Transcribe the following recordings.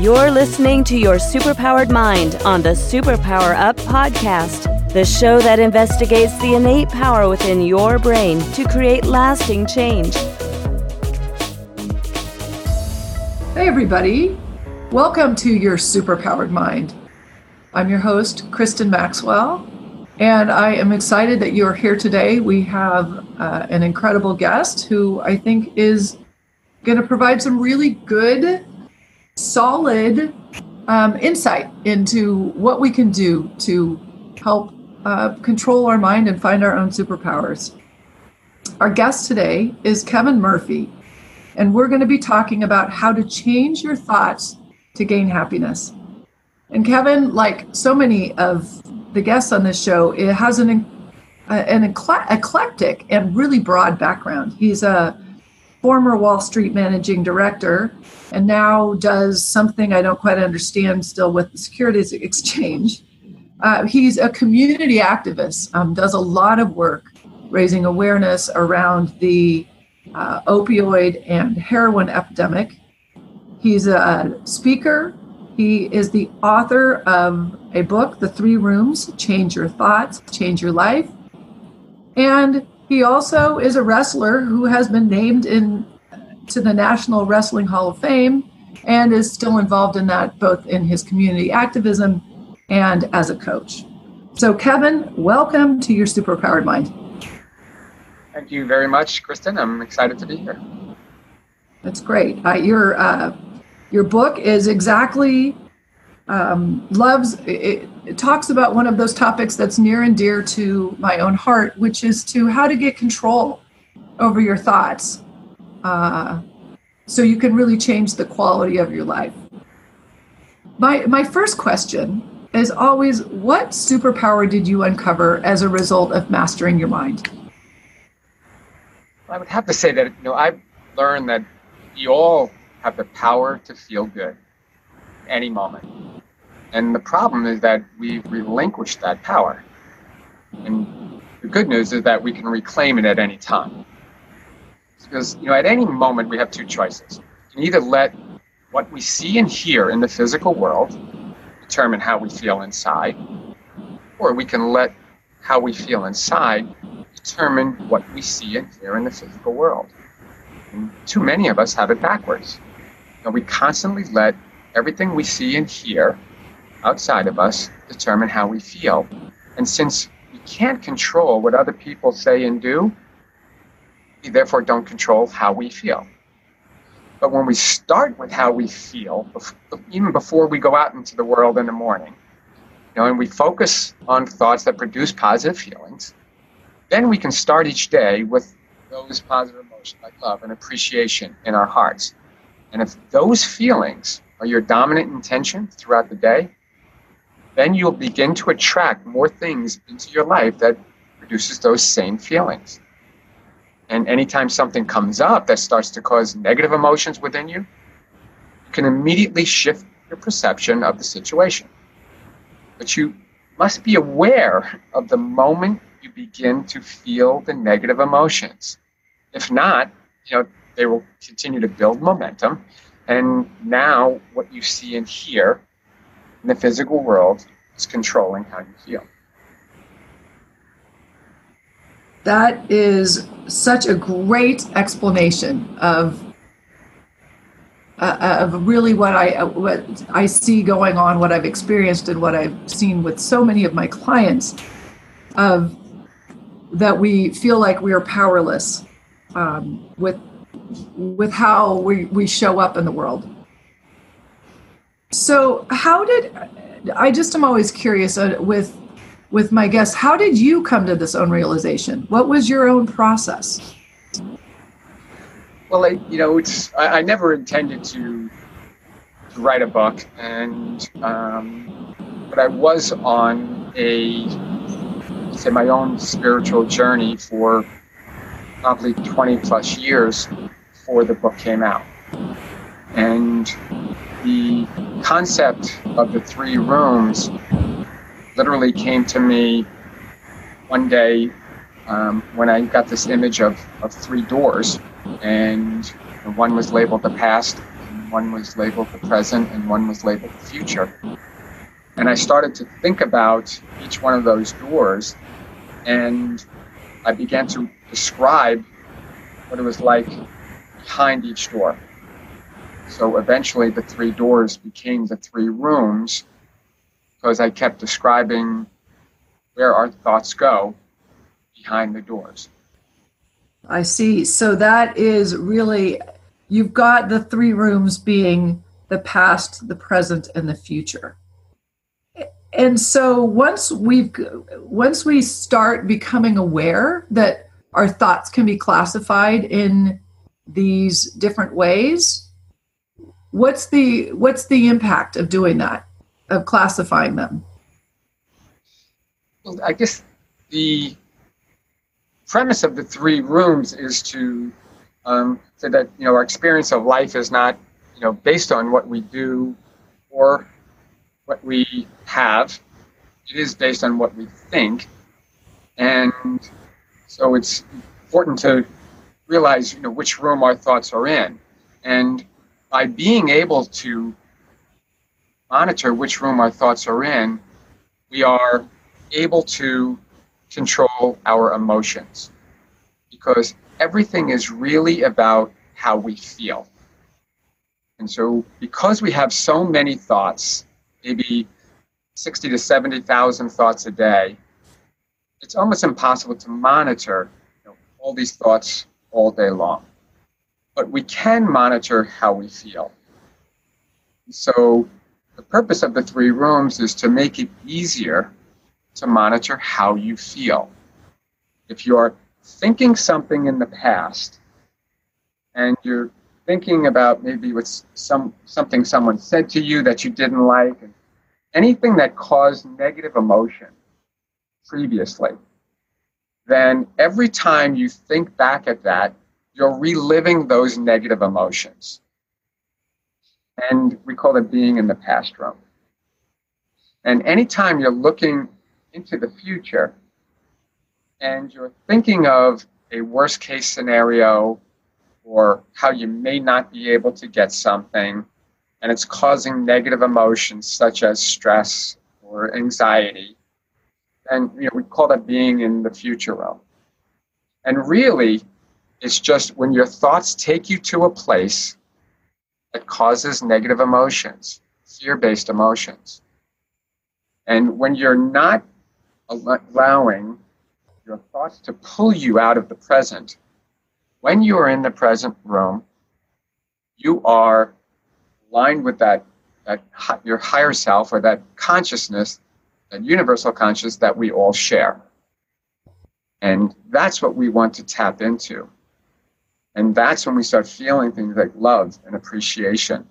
You're listening to Your Superpowered Mind on the Superpower Up podcast, the show that investigates the innate power within your brain to create lasting change. Hey, everybody. Welcome to Your Superpowered Mind. I'm your host, Kristin Maxwell, and I am excited that you're here today. We have uh, an incredible guest who I think is going to provide some really good solid um, insight into what we can do to help uh, control our mind and find our own superpowers. Our guest today is Kevin Murphy, and we're going to be talking about how to change your thoughts to gain happiness. And Kevin, like so many of the guests on this show, it has an an eclectic and really broad background. He's a former Wall Street managing director and now does something I don't quite understand still with the Securities Exchange. Uh, he's a community activist, um, does a lot of work raising awareness around the uh, opioid and heroin epidemic. He's a speaker. He is the author of a book, The Three Rooms Change Your Thoughts, Change Your Life. And he also is a wrestler who has been named in to the National Wrestling Hall of Fame and is still involved in that both in his community activism and as a coach. So, Kevin, welcome to your superpowered mind. Thank you very much, Kristin. I'm excited to be here. That's great. Uh, your uh, your book is exactly um, loves. It, it talks about one of those topics that's near and dear to my own heart, which is to how to get control over your thoughts uh, so you can really change the quality of your life. My, my first question is always what superpower did you uncover as a result of mastering your mind? I would have to say that you know I've learned that you all have the power to feel good any moment. And the problem is that we relinquish that power. And the good news is that we can reclaim it at any time. Because you know, at any moment we have two choices. You can either let what we see and hear in the physical world determine how we feel inside, or we can let how we feel inside determine what we see and hear in the physical world. And too many of us have it backwards. And we constantly let everything we see and hear outside of us determine how we feel. And since we can't control what other people say and do, we therefore don't control how we feel. But when we start with how we feel, even before we go out into the world in the morning, you know, and we focus on thoughts that produce positive feelings, then we can start each day with those positive emotions like love and appreciation in our hearts. And if those feelings are your dominant intention throughout the day, then you'll begin to attract more things into your life that produces those same feelings. And anytime something comes up that starts to cause negative emotions within you, you can immediately shift your perception of the situation. But you must be aware of the moment you begin to feel the negative emotions. If not, you know, they will continue to build momentum. And now what you see and hear in the physical world is controlling how you feel. That is such a great explanation of uh, of really what I uh, what I see going on, what I've experienced, and what I've seen with so many of my clients, of that we feel like we are powerless um, with with how we, we show up in the world. So, how did I just am always curious uh, with with my guests. How did you come to this own realization? What was your own process? Well, I, you know, it's I, I never intended to, to write a book, and um, but I was on a say my own spiritual journey for probably 20 plus years before the book came out, and the concept of the three rooms literally came to me one day um, when I got this image of, of three doors, and one was labeled the past, and one was labeled the present, and one was labeled the future. And I started to think about each one of those doors, and I began to describe what it was like behind each door. So eventually, the three doors became the three rooms because I kept describing where our thoughts go behind the doors. I see. So that is really, you've got the three rooms being the past, the present, and the future. And so once we've once we start becoming aware that our thoughts can be classified in these different ways, what's the what's the impact of doing that, of classifying them? Well, I guess the premise of the three rooms is to um, so that you know our experience of life is not you know based on what we do or what we have. It is based on what we think, and so it's important to realize you know which room our thoughts are in, and by being able to monitor which room our thoughts are in, we are able to control our emotions because everything is really about how we feel. And so, because we have so many thoughts, maybe 60 to 70,000 thoughts a day, it's almost impossible to monitor you know, all these thoughts all day long. But we can monitor how we feel. So, the purpose of the three rooms is to make it easier to monitor how you feel. If you're thinking something in the past and you're thinking about maybe what's some something someone said to you that you didn't like and anything that caused negative emotion previously then every time you think back at that you're reliving those negative emotions. And we call it being in the past room and anytime you're looking into the future and you're thinking of a worst case scenario or how you may not be able to get something and it's causing negative emotions such as stress or anxiety and you know we call that being in the future realm. And really it's just when your thoughts take you to a place that causes negative emotions fear-based emotions and when you're not allowing your thoughts to pull you out of the present. When you are in the present room, you are aligned with that, that your higher self or that consciousness, that universal consciousness that we all share. And that's what we want to tap into. And that's when we start feeling things like love and appreciation.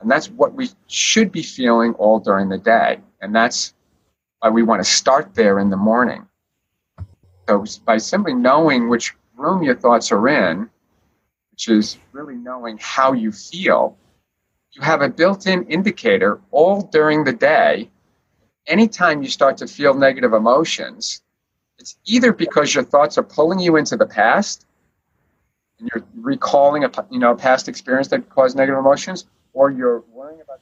And that's what we should be feeling all during the day. And that's why we want to start there in the morning. So by simply knowing which room your thoughts are in, which is really knowing how you feel, you have a built-in indicator all during the day. Anytime you start to feel negative emotions, it's either because your thoughts are pulling you into the past and you're recalling a you know past experience that caused negative emotions, or you're worrying about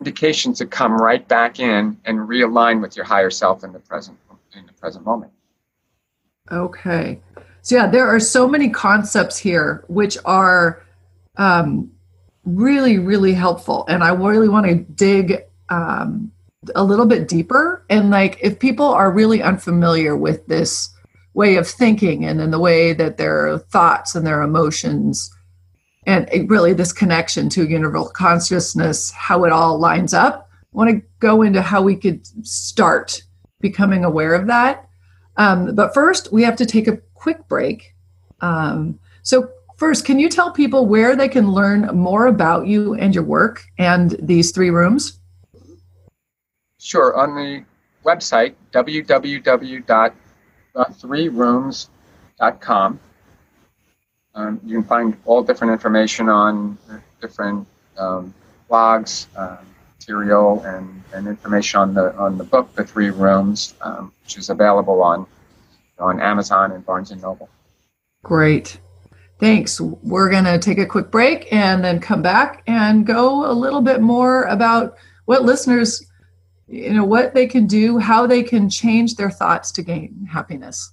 indication to come right back in and realign with your higher self in the present in the present moment. Okay. So yeah, there are so many concepts here which are um, really, really helpful, and I really want to dig um, a little bit deeper. And like, if people are really unfamiliar with this way of thinking, and in the way that their thoughts and their emotions and really this connection to universal consciousness, how it all lines up. I want to go into how we could start becoming aware of that. Um, but first, we have to take a quick break. Um, so, first, can you tell people where they can learn more about you and your work and these three rooms? Sure. On the website, www.threerooms.com, um, you can find all different information on different um, blogs, uh, material, and, and information on the on the book, The Three Rooms, um, which is available on on Amazon and Barnes and Noble. Great. Thanks. We're going to take a quick break and then come back and go a little bit more about what listeners, you know, what they can do, how they can change their thoughts to gain happiness.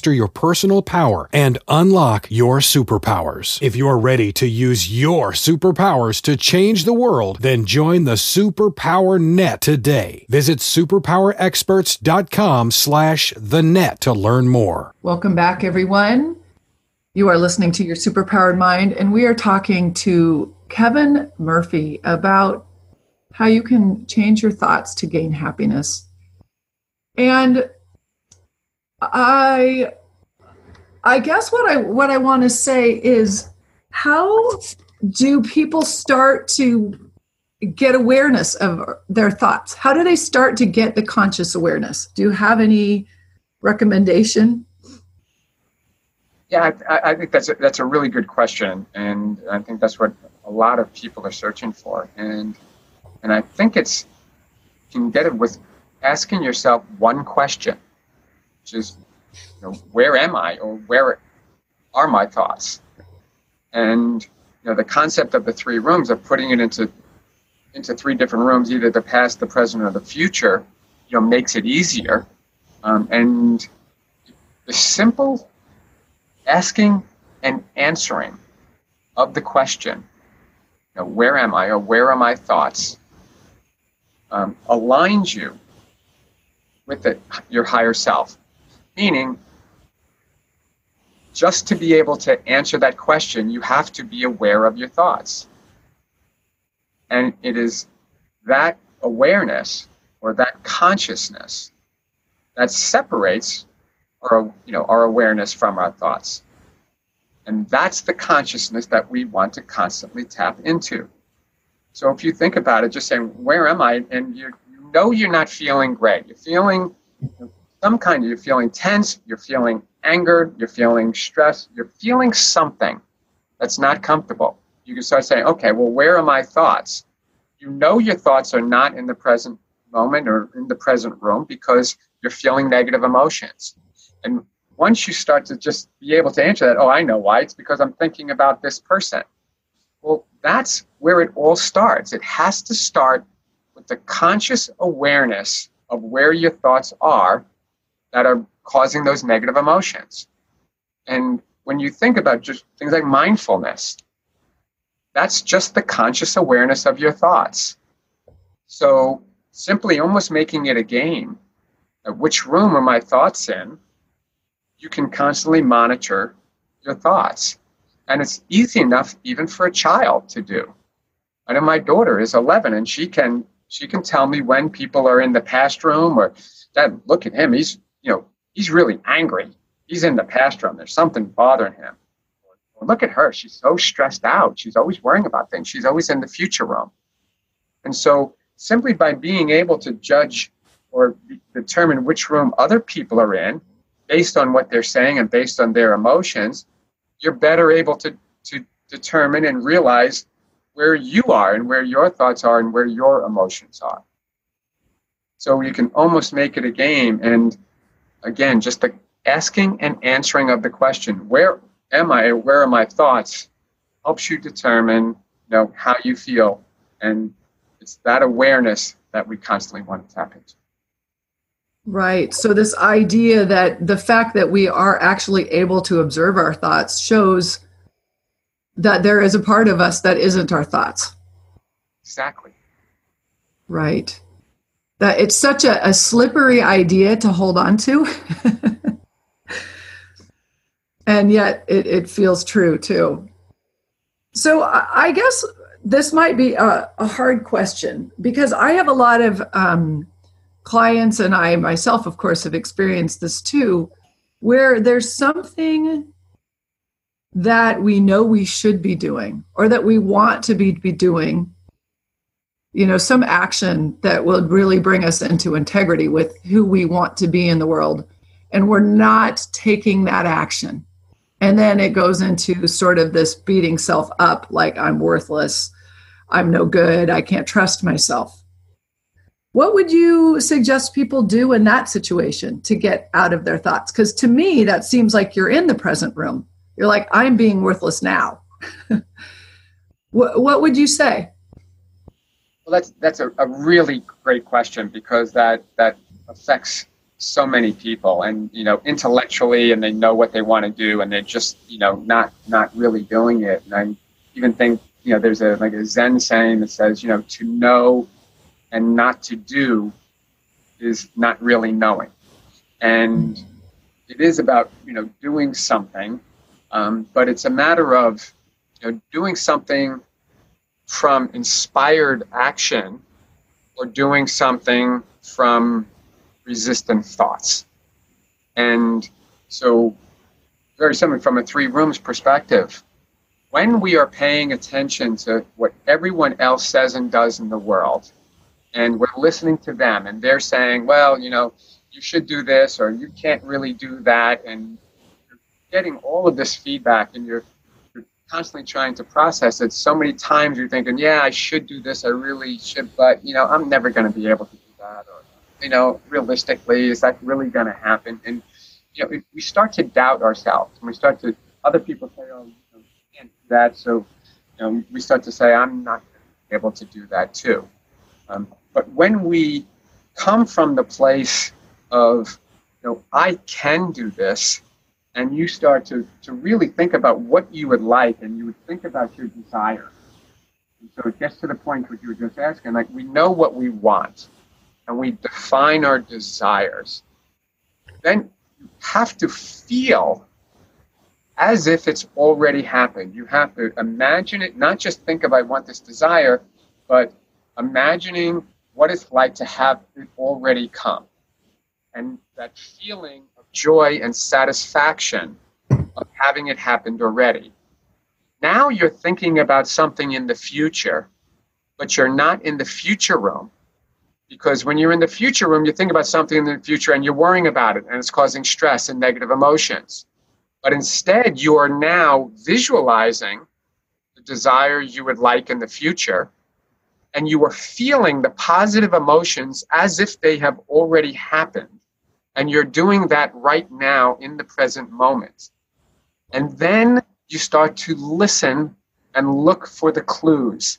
master your personal power and unlock your superpowers. If you're ready to use your superpowers to change the world, then join the Superpower Net today. Visit superpowerexperts.com slash the net to learn more. Welcome back, everyone. You are listening to Your Superpowered Mind, and we are talking to Kevin Murphy about how you can change your thoughts to gain happiness. And I I guess what I what I want to say is how do people start to get awareness of their thoughts? How do they start to get the conscious awareness? Do you have any recommendation? Yeah, I, I think that's a, that's a really good question, and I think that's what a lot of people are searching for, and and I think it's you can get it with asking yourself one question, which is you know, where am I or where are my thoughts? And you know, the concept of the three rooms of putting it into into three different rooms, either the past, the present, or the future, you know, makes it easier. Um, and the simple asking and answering of the question, you know, where am I or where are my thoughts, um, aligns you with the, your higher self. Meaning, just to be able to answer that question, you have to be aware of your thoughts. And it is that awareness or that consciousness that separates our, you know, our awareness from our thoughts. And that's the consciousness that we want to constantly tap into. So if you think about it, just saying, where am I? And you, you know you're not feeling great. You're feeling some kind of, you're feeling tense, you're feeling angered, you're feeling stressed, you're feeling something that's not comfortable. You can start saying, okay, well, where are my thoughts? You know your thoughts are not in the present moment or in the present room because you're feeling negative emotions. And once you start to just be able to answer that, oh, I know why, it's because I'm thinking about this person. Well, that's where it all starts. It has to start with the conscious awareness of where your thoughts are that are causing those negative emotions. And when you think about just things like mindfulness, that's just the conscious awareness of your thoughts. So simply almost making it a game. Which room are my thoughts in? You can constantly monitor your thoughts. And it's easy enough even for a child to do. I know my daughter is 11 and she can she can tell me when people are in the past room or that look at him he's you know, he's really angry. He's in the past room. There's something bothering him. look at her. She's so stressed out. She's always worrying about things. She's always in the future room. And so, simply by being able to judge or determine which room other people are in based on what they're saying and based on their emotions, you're better able to, to determine and realize where you are and where your thoughts are and where your emotions are. So you can almost make it a game. And again, just the asking and answering of the question, where am I? Where are my thoughts? Helps you determine, you know, how you feel. And it's that awareness that we constantly want to tap into. Right. So, this idea that the fact that we are actually able to observe our thoughts shows that there is a part of us that isn't our thoughts. Exactly. Right that it's such a, a slippery idea to hold on to. and yet it, it feels true too. So I guess this might be a, a hard question because I have a lot of um, clients, and I myself, of course, have experienced this too, where there's something that we know we should be doing or that we want to be, be doing you know some action that will really bring us into integrity with who we want to be in the world. And we're not taking that action. And then it goes into sort of this beating self up like i'm worthless. I'm no good. I can't trust myself. What would you suggest people do in that situation to get out of their thoughts? Because to me that seems like you're in the present room. You're like i'm being worthless now. What, what would you say well, that's that's a, a really great question because that that affects so many people, and you know, intellectually, and they know what they want to do, and they're just you know not not really doing it. And I even think you know there's a like a Zen saying that says you know to know and not to do is not really knowing, and it is about you know doing something, um, but it's a matter of you know doing something from inspired action or doing something from resistant thoughts. And so, very similar from a three rooms perspective, when we are paying attention to what everyone else says and does in the world, and we're listening to them, and they're saying, well, you know, you should do this, or you can't really do that, and you're getting all of this feedback, and you're constantly trying to process it. So many times you're thinking, yeah, I should do this, I really should, but you know, I'm never going to be able to do that. Or, you know, realistically, is that really going to happen? And you know, we start to doubt ourselves, and we start to other people say, oh, you, know, can't do that. So, you know, we start to say, I'm not able to do that too. Um, but when we come from the place of, you know, I can do this and you start to, to really think about what you would like and you would think about your desire. And so it gets to the point what you were just asking, like we know what we want and we define our desires. Then you have to feel as if it's already happened. You have to imagine it, not just think of I want this desire, but imagining what it's like to have it already come. And that feeling joy and satisfaction of having it happened already. Now you're thinking about something in the future, but you're not in the future room. Because when you're in the future room, you think about something in the future and you're worrying about it and it's causing stress and negative emotions. But instead, you are now visualizing the desire you would like in the future and you are feeling the positive emotions as if they have already happened and you're doing that right now in the present moment. And then you start to listen and look for the clues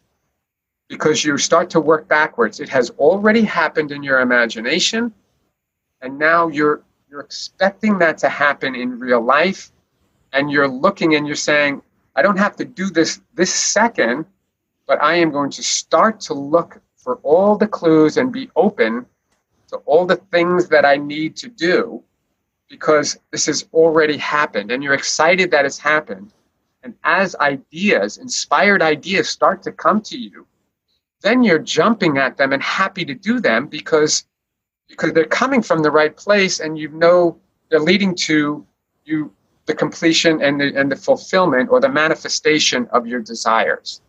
because you start to work backwards. It has already happened in your imagination, and now you're you're expecting that to happen in real life, and you're looking and you're saying, I don't have to do this this second, but I am going to start to look for all the clues and be open to all the things that I need to do because this has already happened and you're excited that it's happened. And as ideas, inspired ideas start to come to you, then you're jumping at them and happy to do them because because they're coming from the right place and you know they're leading to you the completion and the, and the fulfillment or the manifestation of your desires.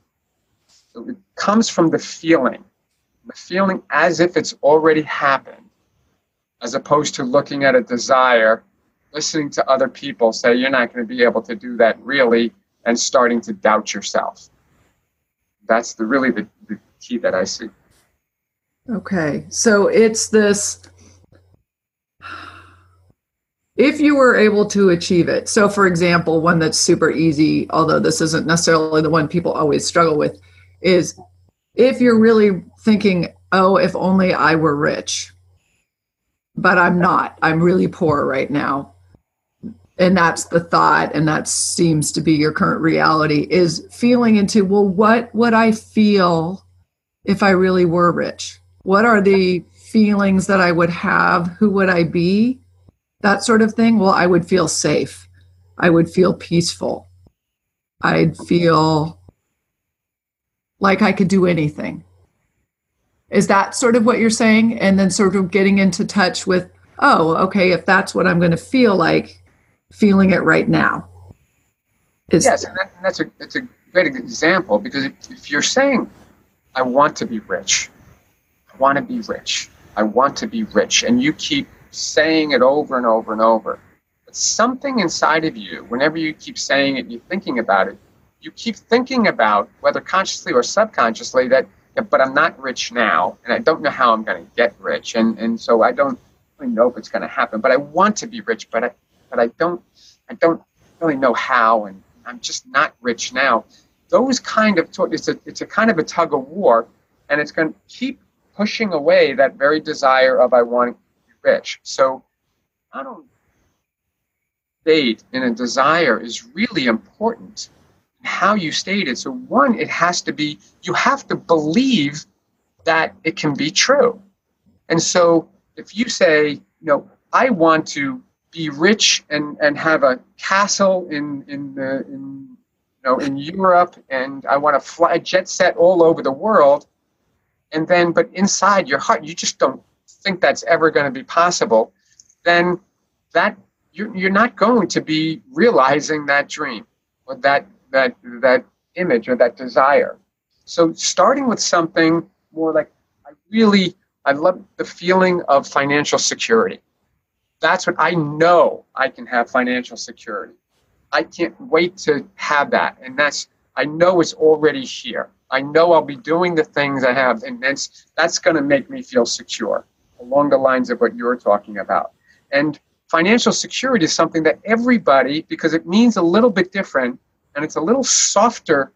So it comes from the feeling the feeling as if it's already happened, as opposed to looking at a desire, listening to other people say you're not going to be able to do that really, and starting to doubt yourself. That's the really the, the key that I see. Okay, so it's this. If you were able to achieve it, so for example, one that's super easy, although this isn't necessarily the one people always struggle with, is if you're really thinking, oh, if only I were rich, but I'm not, I'm really poor right now. And that's the thought, and that seems to be your current reality is feeling into, well, what would I feel if I really were rich? What are the feelings that I would have? Who would I be? That sort of thing. Well, I would feel safe. I would feel peaceful. I'd feel like I could do anything. Is that sort of what you're saying? And then sort of getting into touch with, oh, okay, if that's what I'm going to feel like, feeling it right now. Is, yes, and, that, and that's a it's a great example because if, if you're saying, "I want to be rich," I want to be rich, I want to be rich, and you keep saying it over and over and over, but something inside of you, whenever you keep saying it, you're thinking about it, you keep thinking about whether consciously or subconsciously that, but I'm not rich now, and I don't know how I'm going to get rich, and and so I don't really know if it's going to happen, but I want to be rich, but I but I don't I don't really know how, and I'm just not rich now. Those kind of it's a it's a kind of a tug of war, and it's going to keep pushing away that very desire of I want to be rich. So I don't state in a desire is really important. How you state it. So one, it has to be you have to believe that it can be true. And so if you say, you know, I want to be rich and, and have a castle in in the in you know in Europe and I want to fly jet set all over the world and then but inside your heart you just don't think that's ever going to be possible then that you're, you're not going to be realizing that dream or that that that image or that desire so starting with something more like I really I love the feeling of financial security that's what I know I can have financial security. I can't wait to have that. And that's, I know it's already here. I know I'll be doing the things I have, and that's, that's going to make me feel secure along the lines of what you're talking about. And financial security is something that everybody, because it means a little bit different and it's a little softer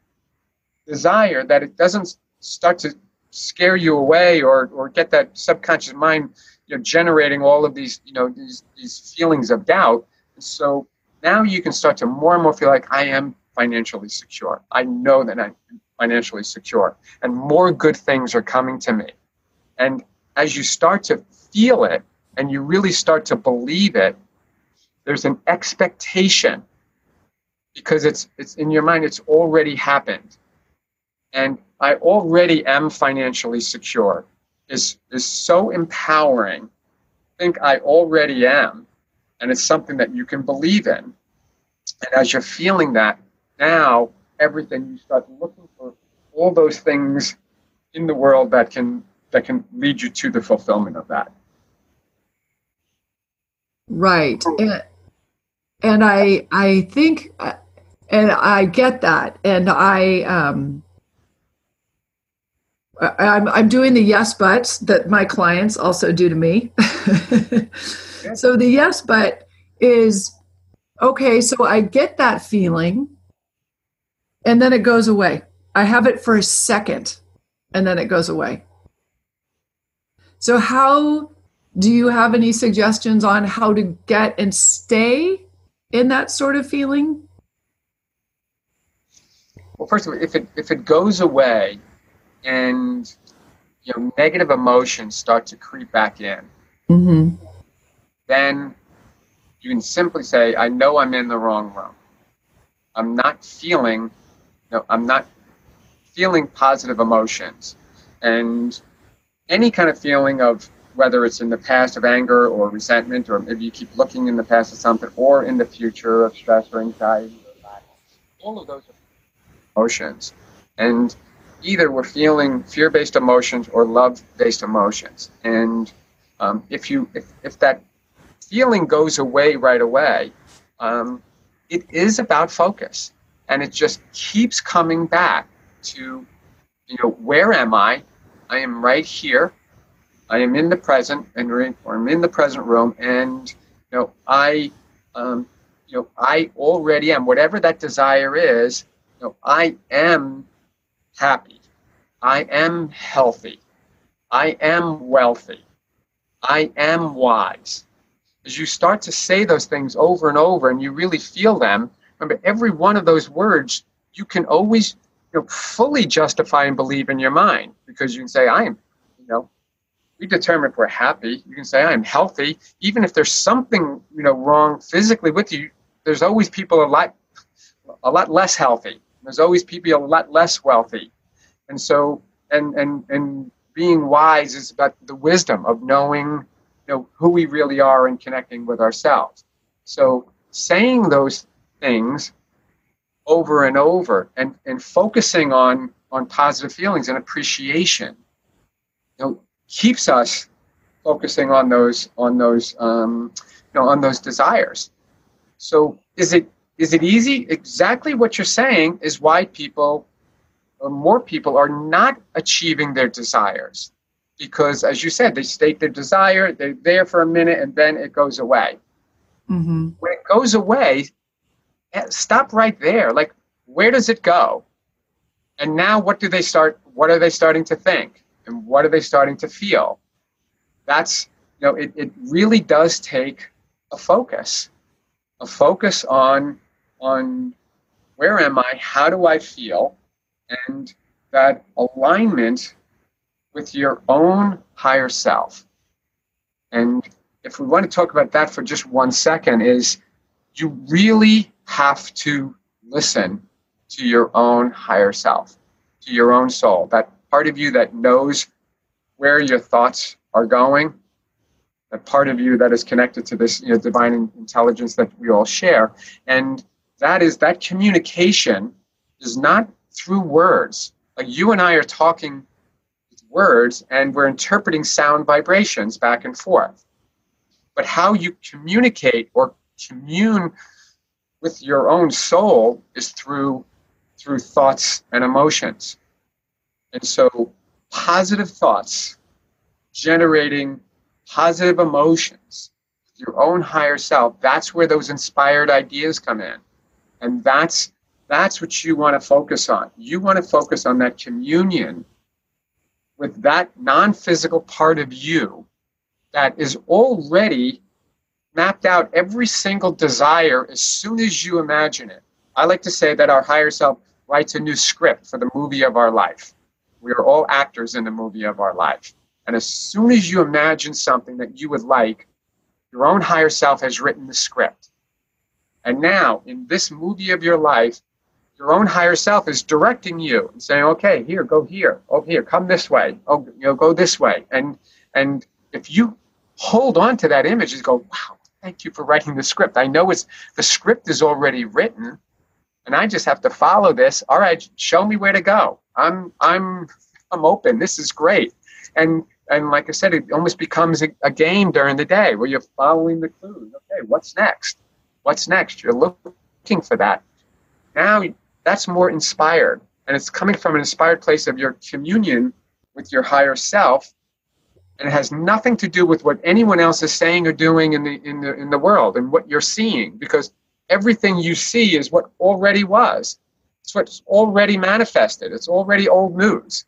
desire that it doesn't start to scare you away or, or get that subconscious mind you know, generating all of these, you know, these, these feelings of doubt. and So now you can start to more and more feel like I am financially secure. I know that I'm financially secure. And more good things are coming to me. And as you start to feel it and you really start to believe it, there's an expectation because it's it's in your mind, it's already happened. And I already am financially secure is is so empowering. I think I already am, and it's something that you can believe in. And as you're feeling that, now everything you start looking for all those things in the world that can that can lead you to the fulfillment of that. Right. And, and I I think uh, and I get that and I um I'm, I'm doing the yes buts that my clients also do to me. so the yes but is okay, so I get that feeling and then it goes away. I have it for a second and then it goes away. So, how do you have any suggestions on how to get and stay in that sort of feeling? Well, first of all, if it if it goes away, and you know negative emotions start to creep back in, mm-hmm. then you can simply say, "I know I'm in the wrong room. I'm not feeling, know, I'm not feeling positive emotions, and any kind of feeling of whether it's in the past of anger or resentment, or maybe you keep looking in the past of something, or in the future of stress or anxiety or. All of those are emotions. And either we're feeling fear-based emotions or love-based emotions. And um, if you if, if that feeling goes away right away, um, it is about focus, and it just keeps coming back to you know where am I? I am right here. I am in the present, and or I'm in the present room, and you know I. Um, you know, I already am. Whatever that desire is, know, I am happy. I am healthy. I am wealthy. I am wise. As you start to say those things over and over and you really feel them, remember every one of those words you can always you know, fully justify and believe in your mind because you can say, I am, you know, we determine if we're happy. You can say, I am healthy. Even if there's something, you know, wrong physically with you, there's always people a lot, a lot less healthy. There's always people a lot less wealthy. And so, and and and being wise is about the wisdom of knowing, you know, who we really are and connecting with ourselves. So, saying those things over and over and, and focusing on, on positive feelings and appreciation you know, keeps us focusing on those on those um, you know on those desires. So is it is it easy? Exactly what you're saying is why people or more people are not achieving their desires. Because as you said they state their desire they're there for a minute and then it goes away. Mm-hmm. when it goes away eh, stop right there. Like where does it go? And now what do they start what are they starting to think? And what are they starting to feel? That's you know it, it really does take a focus. A focus on on where am i how do i feel and that alignment with your own higher self and if we want to talk about that for just one second is you really have to listen to your own higher self to your own soul that part of you that knows where your thoughts are going, that part of you that is connected to this you know, divine intelligence that we all share. And that is that communication is not through words. Like you and I are talking words and we're interpreting sound vibrations back and forth. But how you communicate or commune with your own soul is through through thoughts and emotions. And so positive thoughts generating positive emotions, your own higher self, that's where those inspired ideas come in. And that's that's what you want to focus on. You want to focus on that communion with that non-physical part of you that is already mapped out every single desire as soon as you imagine it. I like to say that our higher self writes a new script for the movie of our life. We are all actors in the movie of our life. And as soon as you imagine something that you would like, your own higher self has written the script. And now, in this movie of your life, your own higher self is directing you and saying, "Okay, here, go here. Oh, here, come this way. Oh, you know, go this way." And and if you hold on to that image and go, "Wow, thank you for writing the script. I know it's the script is already written, and I just have to follow this. All right, show me where to go. I'm I'm I'm open. This is great." And and like I said, it almost becomes a, a, game during the day where you're following the clues. Okay, what's next? What's next? You're looking for that. Now that's more inspired, and it's coming from an inspired place of your communion with your higher self, and it has nothing to do with what anyone else is saying or doing in the in the in the world and what you're seeing, because everything you see is what already was. It's what's already manifested. It's already old news,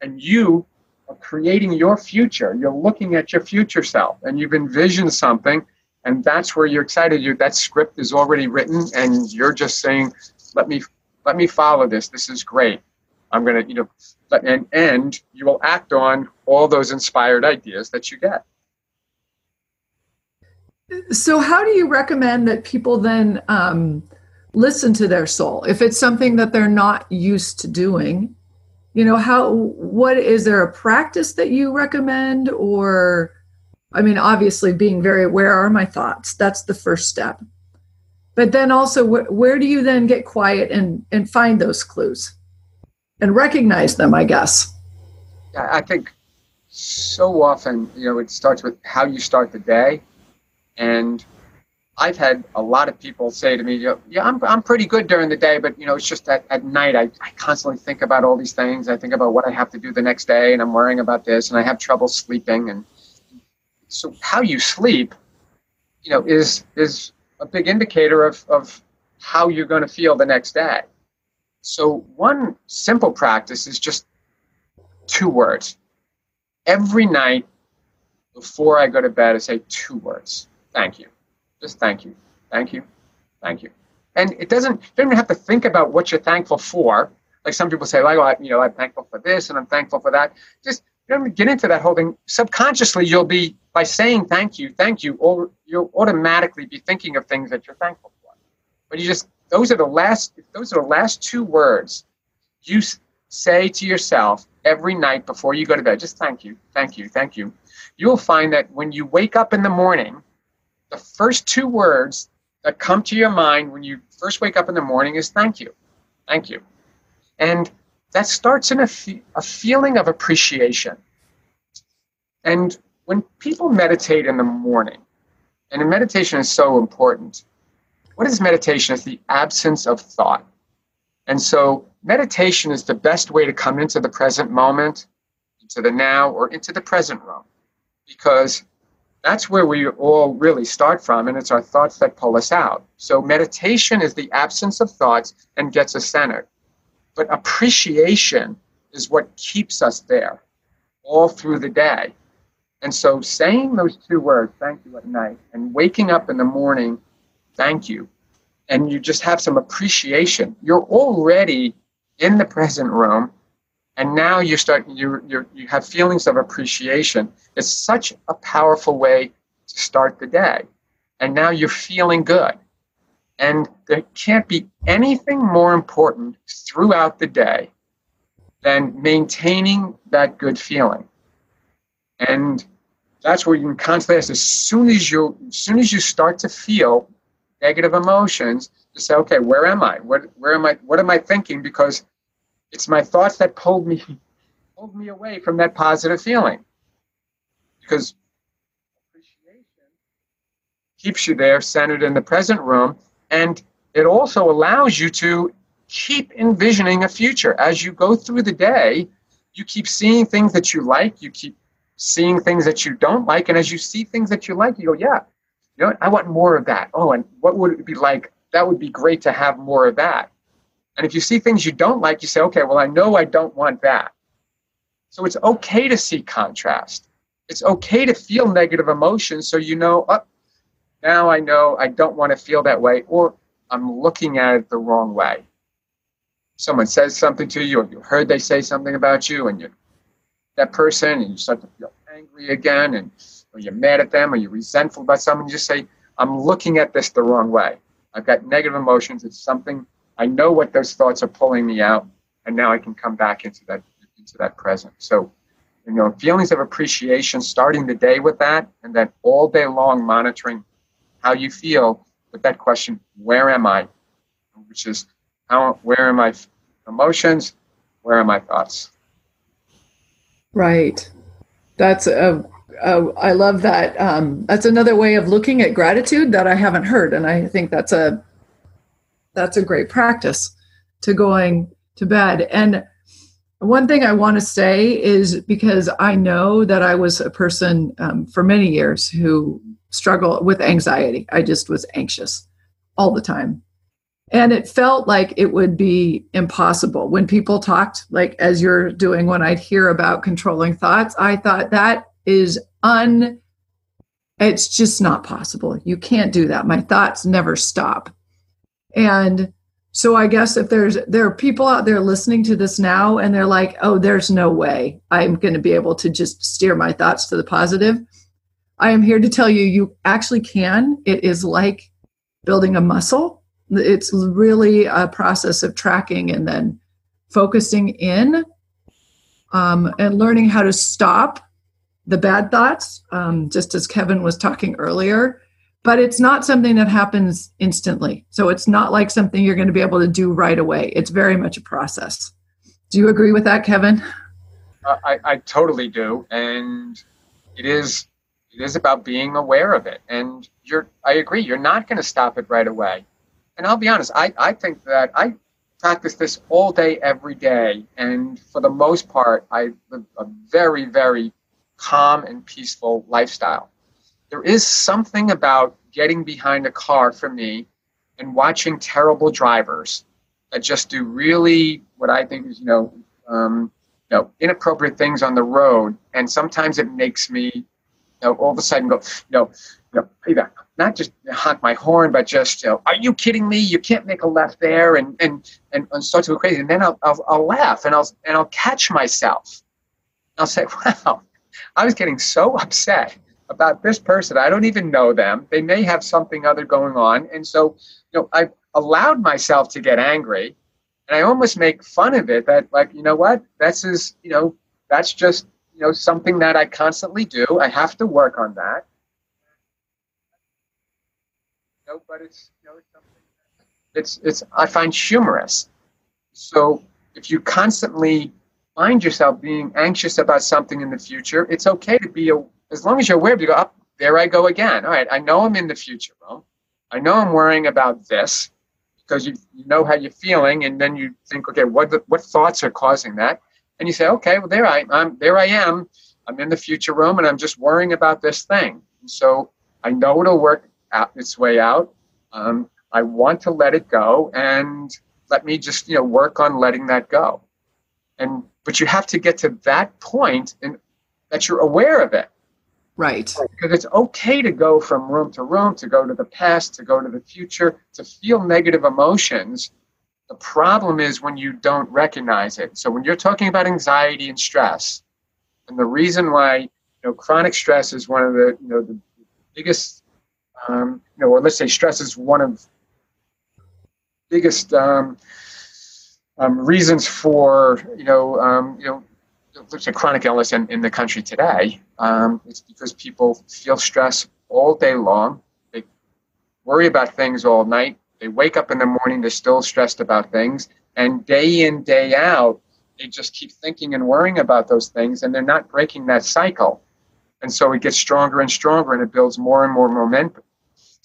and you are creating your future. You're looking at your future self and you've envisioned something and that's where you're excited. You that script is already written and you're just saying, let me let me follow this. This is great. I'm gonna, you know, and and you will act on all those inspired ideas that you get. So, how do you recommend that people then um, listen to their soul if it's something that they're not used to doing? you know how what is there a practice that you recommend or i mean obviously being very where are my thoughts that's the first step but then also wh- where do you then get quiet and and find those clues and recognize them i guess i think so often you know it starts with how you start the day and I've had a lot of people say to me, "Yeah, I'm I'm pretty good during the day, but you know, it's just that at night I, I constantly think about all these things. I think about what I have to do the next day, and I'm worrying about this, and I have trouble sleeping. And so, how you sleep, you know, is is a big indicator of of how you're going to feel the next day. So, one simple practice is just two words. Every night before I go to bed, I say two words. Thank you just thank you, thank you, thank you. And it doesn't, you don't even have to think about what you're thankful for. Like some people say, like, oh, you know, I'm thankful for this and I'm thankful for that. Just you don't get into that whole thing. Subconsciously, you'll be, by saying thank you, thank you, or you'll automatically be thinking of things that you're thankful for. But you just, those are the last, those are the last two words you say to yourself every night before you go to bed. Just thank you, thank you, thank you. You'll find that when you wake up in the morning, the first two words that come to your mind when you first wake up in the morning is thank you. Thank you. And that starts in a, fe- a feeling of appreciation. And when people meditate in the morning, and meditation is so important, what is meditation? It's the absence of thought. And so meditation is the best way to come into the present moment, into the now, or into the present room, because that's where we all really start from, and it's our thoughts that pull us out. So meditation is the absence of thoughts and gets us centered. But appreciation is what keeps us there all through the day. And so saying those two words, thank you at night, and waking up in the morning, thank you, and you just have some appreciation, you're already in the present room. And now you start you you you have feelings of appreciation. It's such a powerful way to start the day. And now you're feeling good. And there can't be anything more important throughout the day than maintaining that good feeling. And that's where you can constantly as soon as you as soon as you start to feel negative emotions, to say, okay, where am I? What where am I what am I thinking? Because it's my thoughts that pulled me pulled me away from that positive feeling. Because appreciation keeps you there centered in the present room and it also allows you to keep envisioning a future as you go through the day you keep seeing things that you like you keep seeing things that you don't like. And as you see things that you like, you go, yeah, you know. I want more of that. Oh, and what would it be like? That would be great to have more of that. And if you see things you don't like, you say, okay, well, I know I don't want that. So it's okay to see contrast. It's okay to feel negative emotions so you know, oh, now I know I don't want to feel that way, or I'm looking at it the wrong way. Someone says something to you, or you heard they say something about you, and you that person and you start to feel angry again and or you're mad at them or you're resentful about someone, you just say, I'm looking at this the wrong way. I've got negative emotions. It's something I know what those thoughts are pulling me out, and now I can come back into that into that present. So, you know, feelings of appreciation, starting the day with that, and then all day long monitoring how you feel with that question, where am I? Which is how where are my emotions? Where are my thoughts? Right. That's a, a I love that. Um, that's another way of looking at gratitude that I haven't heard, and I think that's a that's a great practice to going to bed. And one thing I want to say is because I know that I was a person um, for many years who struggled with anxiety. I just was anxious all the time and it felt like it would be impossible. When people talked like as you're doing when i'd hear about controlling thoughts i thought that is un it's just not possible. You can't do that. My thoughts never stop. And so i guess if there's there are people out there listening to this now and they're like oh there's no way i'm going to be able to just steer my thoughts to the positive. I am here to tell you you actually can. It is like building a muscle it's really a process of tracking and then focusing in um, and learning how to stop the bad thoughts, um, just as Kevin was talking earlier. But it's not something that happens instantly. So it's not like something you're going to be able to do right away. It's very much a process. Do you agree with that, Kevin? Uh, I, I totally do. And it is it is about being aware of it. And you're I agree, you're not going to stop it right away and I'll be honest, I, I think that I practice this all day, every day. And for the most part, I live a very, very calm and peaceful lifestyle. There is something about getting behind a car for me and watching terrible drivers that just do really what I think is, you know, um, you know, inappropriate things on the road. And sometimes it makes me, you know, all of a sudden go, you know, you know, not just honk my horn, but just, you know, are you kidding me? You can't make a left there, and and and, and start to go crazy. And then I'll, I'll I'll laugh and I'll and I'll catch myself. I'll say, wow, I was getting so upset about this person. I don't even know them. They may have something other going on, and so you know, I allowed myself to get angry, and I almost make fun of it. That like, you know what? That's is you know, that's just you know something that I constantly do. I have to work on that know, but it's you know it's something it's it's I find humorous. So if you constantly find yourself being anxious about something in the future, it's okay to be a, as long as you're aware of you go up there I go again. All right, I know I'm in the future, room. I know I'm worrying about this because you, you know how you're feeling, and then you think, okay, what the, what thoughts are causing that? And you say, okay, well there I I'm There I am. I'm in the future room, and I'm just worrying about this thing. So I know it'll work out its way out. Um, I want to let it go, and let me just you know work on letting that go. And but you have to get to that point and that you're aware of it. Right. Because it's okay to go from room to room, to go to the past, to go to the future, to feel negative emotions. The problem is when you don't recognize it. So when you're talking about anxiety and stress, and the reason why you know chronic stress is one of the you know the biggest um, you know or let's say stress is one of biggest um, um, reasons for you know um, you know let's say chronic illness in, in the country today, um, it's because people feel stress all day long. They worry about things all night. They wake up in the morning, they're still stressed about things. And day in, day out, they just keep thinking and worrying about those things, and they're not breaking that cycle. And so it gets stronger and stronger, and it builds more and more momentum.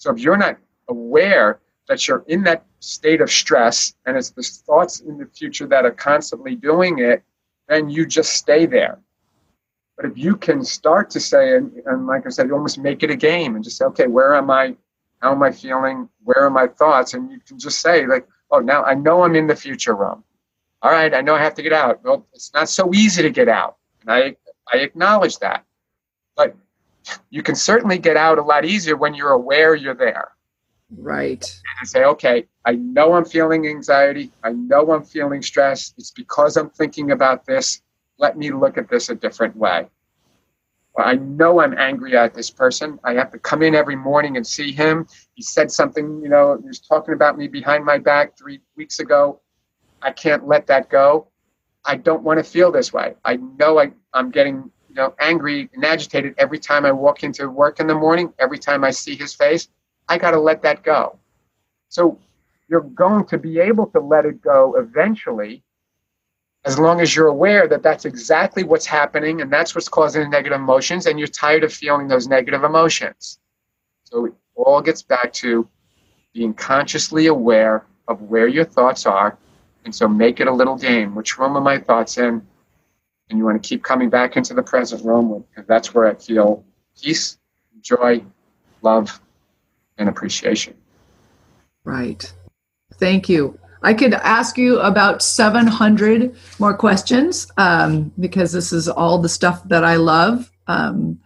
So if you're not aware that you're in that state of stress, and it's the thoughts in the future that are constantly doing it, then you just stay there. But if you can start to say, and, and like I said, you almost make it a game and just say, okay, where am I? How am I feeling? Where are my thoughts? And you can just say, like, oh, now I know I'm in the future room. All right, I know I have to get out. Well, it's not so easy to get out. And I, I acknowledge that. But you can certainly get out a lot easier when you're aware you're there. Right. And say, okay, I know I'm feeling anxiety. I know I'm feeling stress. It's because I'm thinking about this. Let me look at this a different way. I know I'm angry at this person. I have to come in every morning and see him. He said something, you know, he was talking about me behind my back three weeks ago. I can't let that go. I don't want to feel this way. I know I, I'm getting, you know, angry and agitated every time I walk into work in the morning, every time I see his face. I got to let that go. So you're going to be able to let it go eventually as long as you're aware that that's exactly what's happening and that's what's causing the negative emotions and you're tired of feeling those negative emotions. So it all gets back to being consciously aware of where your thoughts are. And so make it a little game. Which room are my thoughts in? And you want to keep coming back into the present room because that's where I feel peace, joy, love, and appreciation. Right. Thank you. I could ask you about 700 more questions um, because this is all the stuff that I love. Um,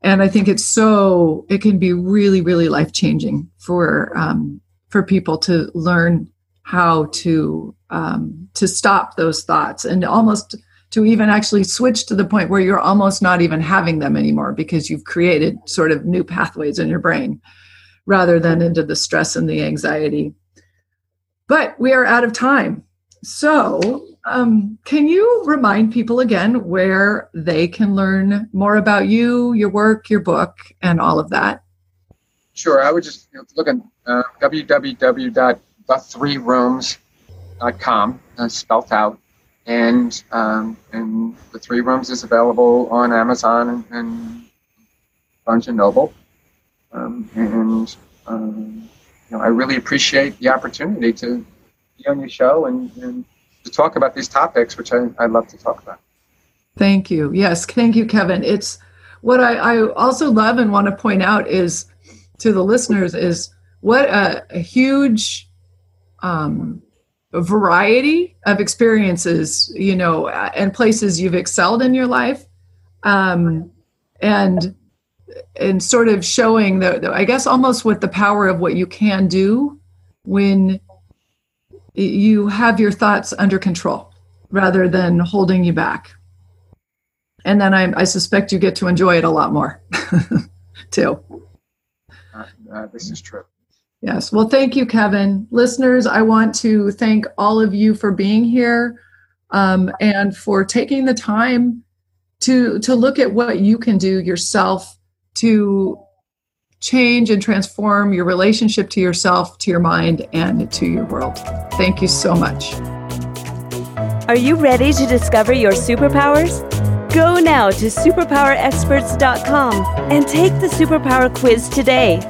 and I think it's so, it can be really, really life changing for, um, for people to learn how to, um, to stop those thoughts and almost to even actually switch to the point where you're almost not even having them anymore because you've created sort of new pathways in your brain rather than into the stress and the anxiety. But we are out of time. So, um, can you remind people again where they can learn more about you, your work, your book, and all of that? Sure. I would just look at uh, www.the3rooms.com, uh, spelt out. And, um, and The Three Rooms is available on Amazon and, and Barnes and Noble. Um, and um, you know, I really appreciate the opportunity to be on your show and, and to talk about these topics, which I, I love to talk about. Thank you. Yes, thank you, Kevin. It's what I, I also love and want to point out is to the listeners is what a, a huge um, variety of experiences, you know, and places you've excelled in your life. Um, and and sort of showing the, i guess almost with the power of what you can do when you have your thoughts under control rather than holding you back. And then i, I suspect you get to enjoy it a lot more too. Uh, uh, this is true yes well thank you kevin listeners i want to thank all of you for being here um, and for taking the time to to look at what you can do yourself to change and transform your relationship to yourself, to your mind, and to your world. Thank you so much. Are you ready to discover your superpowers? Go now to superpowerexperts.com and take the superpower quiz today.